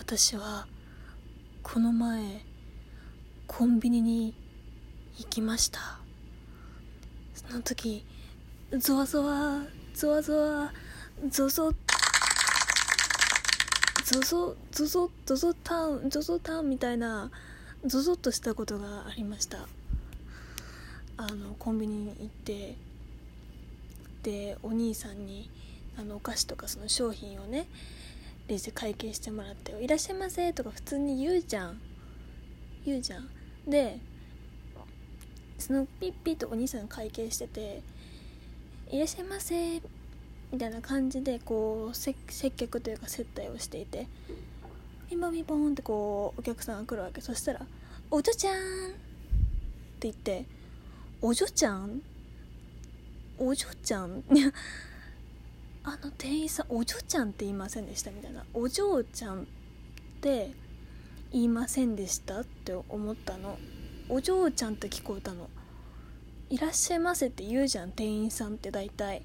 私はこの前コンビニに行きました。その時ゾワゾワゾワゾワゾゾゾゾゾゾゾゾタウンゾゾタウンみたいなゾゾッとしたことがありました。あのコンビニに行ってでお兄さんにあのお菓子とかその商品をねレジ会計してもらって「いらっしゃいませ」とか普通に言うじゃん。言うじゃん。でそのピッピッとお兄さん会計してて「いらっしゃいませ」みたいな感じでこう接客というか接待をしていてピンポンピンポンってこうお客さんが来るわけ。そしたら「お嬢ちゃん」って言って「お嬢ちゃん？お嬢ちゃん?」あの店員さんお嬢ちゃんって言いませんでした？みたいな。お嬢ちゃんって言いませんでした？って思ったの。お嬢ちゃんって聞こえたの。いらっしゃいませって言うじゃん店員さんって大体。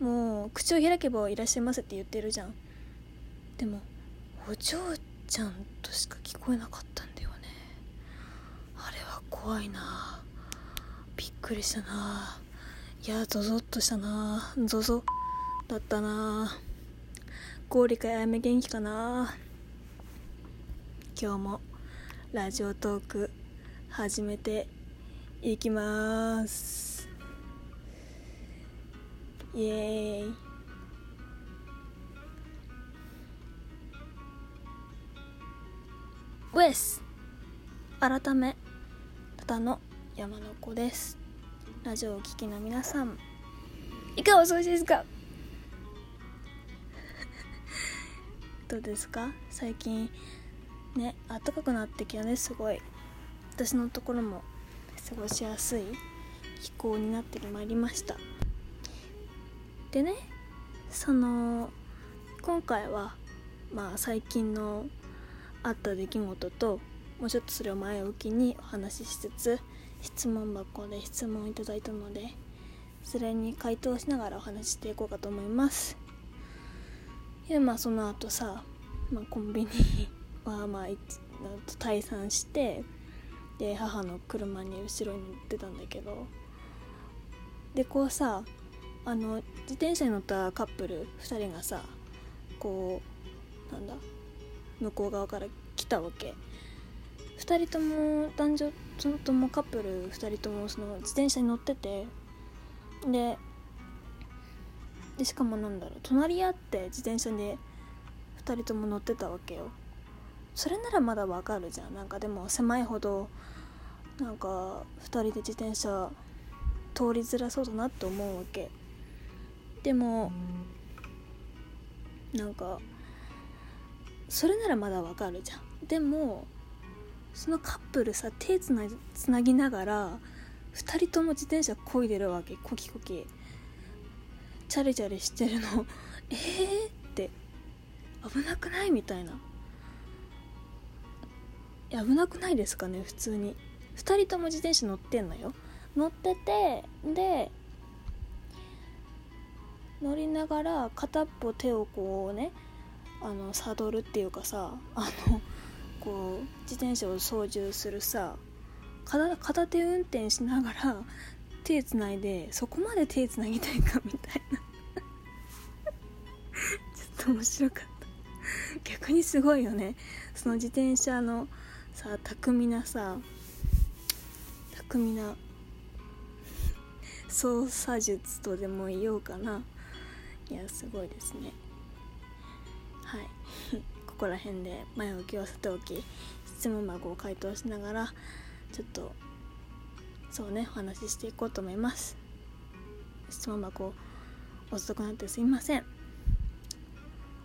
もう口を開けばいらっしゃいませって言ってるじゃん。でもお嬢ちゃんとしか聞こえなかったんだよね。あれは怖いな。びっくりしたな。いやゾゾッとしたな。ゾゾ。だったな。氷かやめ元気かな。今日もラジオトーク始めていきます。イエーイ。ウエス。改めただの山の子です。ラジオを聴きの皆さんいかがお過ごしですか？どうですか？最近ね暖かくなってきたねすごい。私のところも過ごしやすい気候になってまいりました。でねその今回はまあ最近のあった出来事ともうちょっとそれを前置きにお話ししつつ質問箱で質問をいただいたのでそれに回答しながらお話ししていこうかと思います。でまあその後さ、まあ、コンビニはまあ退散してで母の車に後ろに乗ってたんだけど。でこうさあの自転車に乗ったカップル2人がさこうなんだ向こう側から来たわけ。2人とも男女そのともカップル2人ともその自転車に乗ってて。ででしかもなんだろう隣り合って自転車で2人とも乗ってたわけよ。それならまだわかるじゃん。なんかでも狭いほどなんか2人で自転車通りづらそうだなって思うわけ。でもなんかそれならまだわかるじゃん。でもそのカップルさ手つなつなぎながら2人とも自転車こいでるわけコキコキ。チャリチャリしてるの。えーって。危なくない？みたいな。危なくないですかね普通に。2人とも自転車乗ってんのよ。乗っててで乗りながら片っぽ手をこうねあのサドルっていうかさあのこう自転車を操縦するさ片手運転しながら手つないでそこまで手つなぎたいかみたいな。ちょっと面白かった。逆にすごいよね。その自転車のさ巧みなさ巧みな操作術とでも言おうかな。いやすごいですね。はい。ここら辺で前置きをさておき質問箱を回答しながらちょっとそうねお話ししていこうと思います。質問箱遅くなってすいません。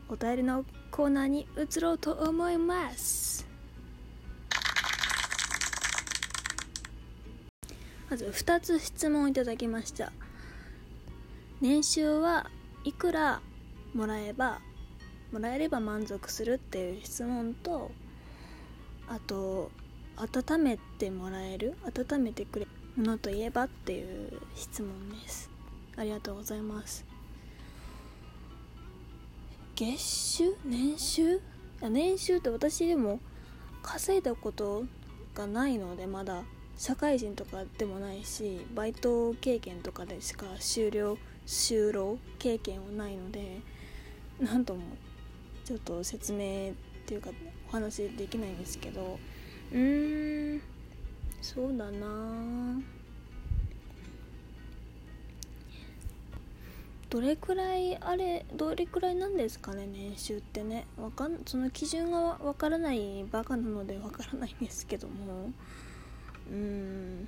お便りのコーナーに移ろうと思います。まず2つ質問をいただきました。年収はいくらもらえばもらえれば満足するっていう質問とあと温めてもらえる？温めてくれるものといえばっていう質問です。ありがとうございます。月収？年収？年収って私でも稼いだことがないのでまだ社会人とかでもないしバイト経験とかでしか終了就労経験はないので何ともちょっと説明っていうかお話できないんですけど。うーん。そうだな。どれくらいあれどれくらいなんですかね年収ってね。わかんその基準がわからないバカなのでわからないんですけども。うん。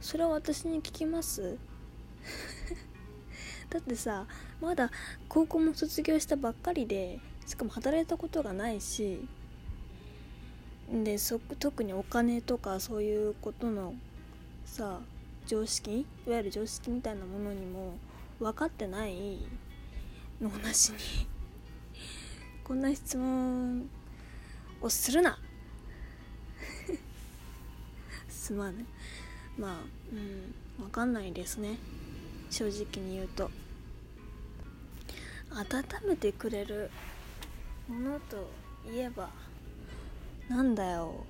それは私に聞きます？だってさまだ高校も卒業したばっかりでしかも働いたことがないしでそ特にお金とかそういうことのさ常識いわゆる常識みたいなものにも分かってないのなしに こんな質問をするな。すまぬ。まあうん分かんないですね。正直に言うと。温めてくれるものといえばなんだよ。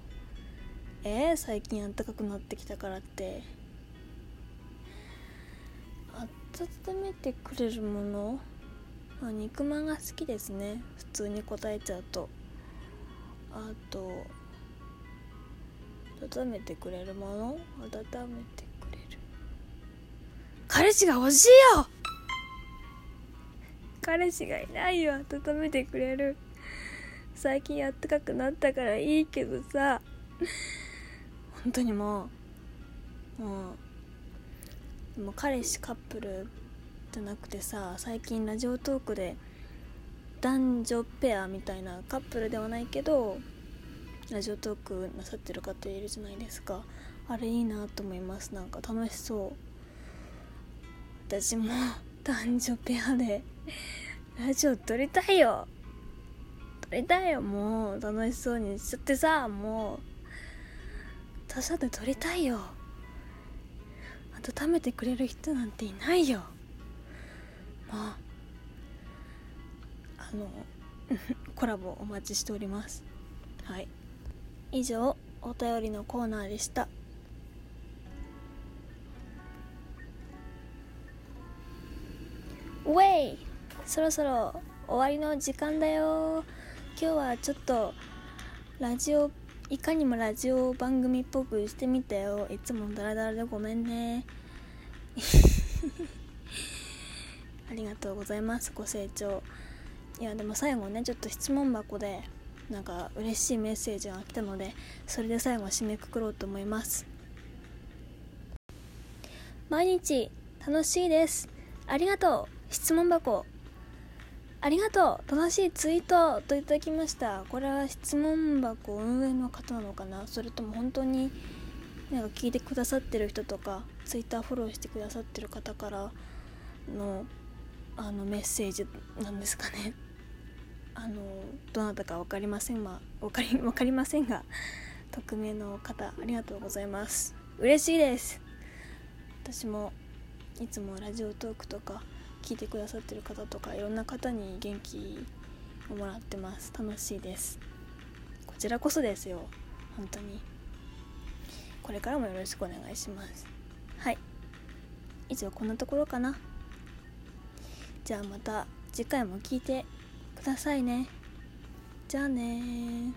えー、最近あったかくなってきたからって。温めてくれるもの、まあ、肉まんが好きですね。普通に答えちゃうと。あと温めてくれるもの？温めてくれる。彼氏が欲しいよ！彼氏がいないよ！温めてくれる。最近あったかくなったからいいけどさ。本当にもうもうも彼氏カップルじゃなくてさ最近ラジオトークで男女ペアみたいなカップルではないけどラジオトークなさってる方いるじゃないですか。あれいいなと思います。なんか楽しそう。私も男女ペアでラジオ撮りたいよ。撮りたいよもう楽しそうに。しちゃってさもう他社で撮りたいよ。温めてくれる人なんていないよ。まああの コラボお待ちしております。はい。以上お便りのコーナーでした。ウェイそろそろ終わりの時間だよ。今日はちょっとラジオいかにもラジオ番組っぽくしてみたよ。いつもダラダラでごめんね。ありがとうございますご清聴。いやでも最後ねちょっと質問箱でなんか嬉しいメッセージが来たのでそれで最後締めくくろうと思います。毎日楽しいです。ありがとう。質問箱。ありがとう。楽しいツイートといただきました。これは質問箱運営の方なのかな？それとも本当になんか聞いてくださってる人とかツイッターフォローしてくださってる方からのあのメッセージなんですかね？あのどなたか分かりませんま分かり分かりませんが匿名の方ありがとうございます。嬉しいです。私もいつもラジオトークとか聞いてくださってる方とかいろんな方に元気をもらってます。楽しいです。こちらこそですよ。本当に。これからもよろしくお願いします。はい。以上こんなところかな。じゃあまた次回も聞いてくださいね。じゃあね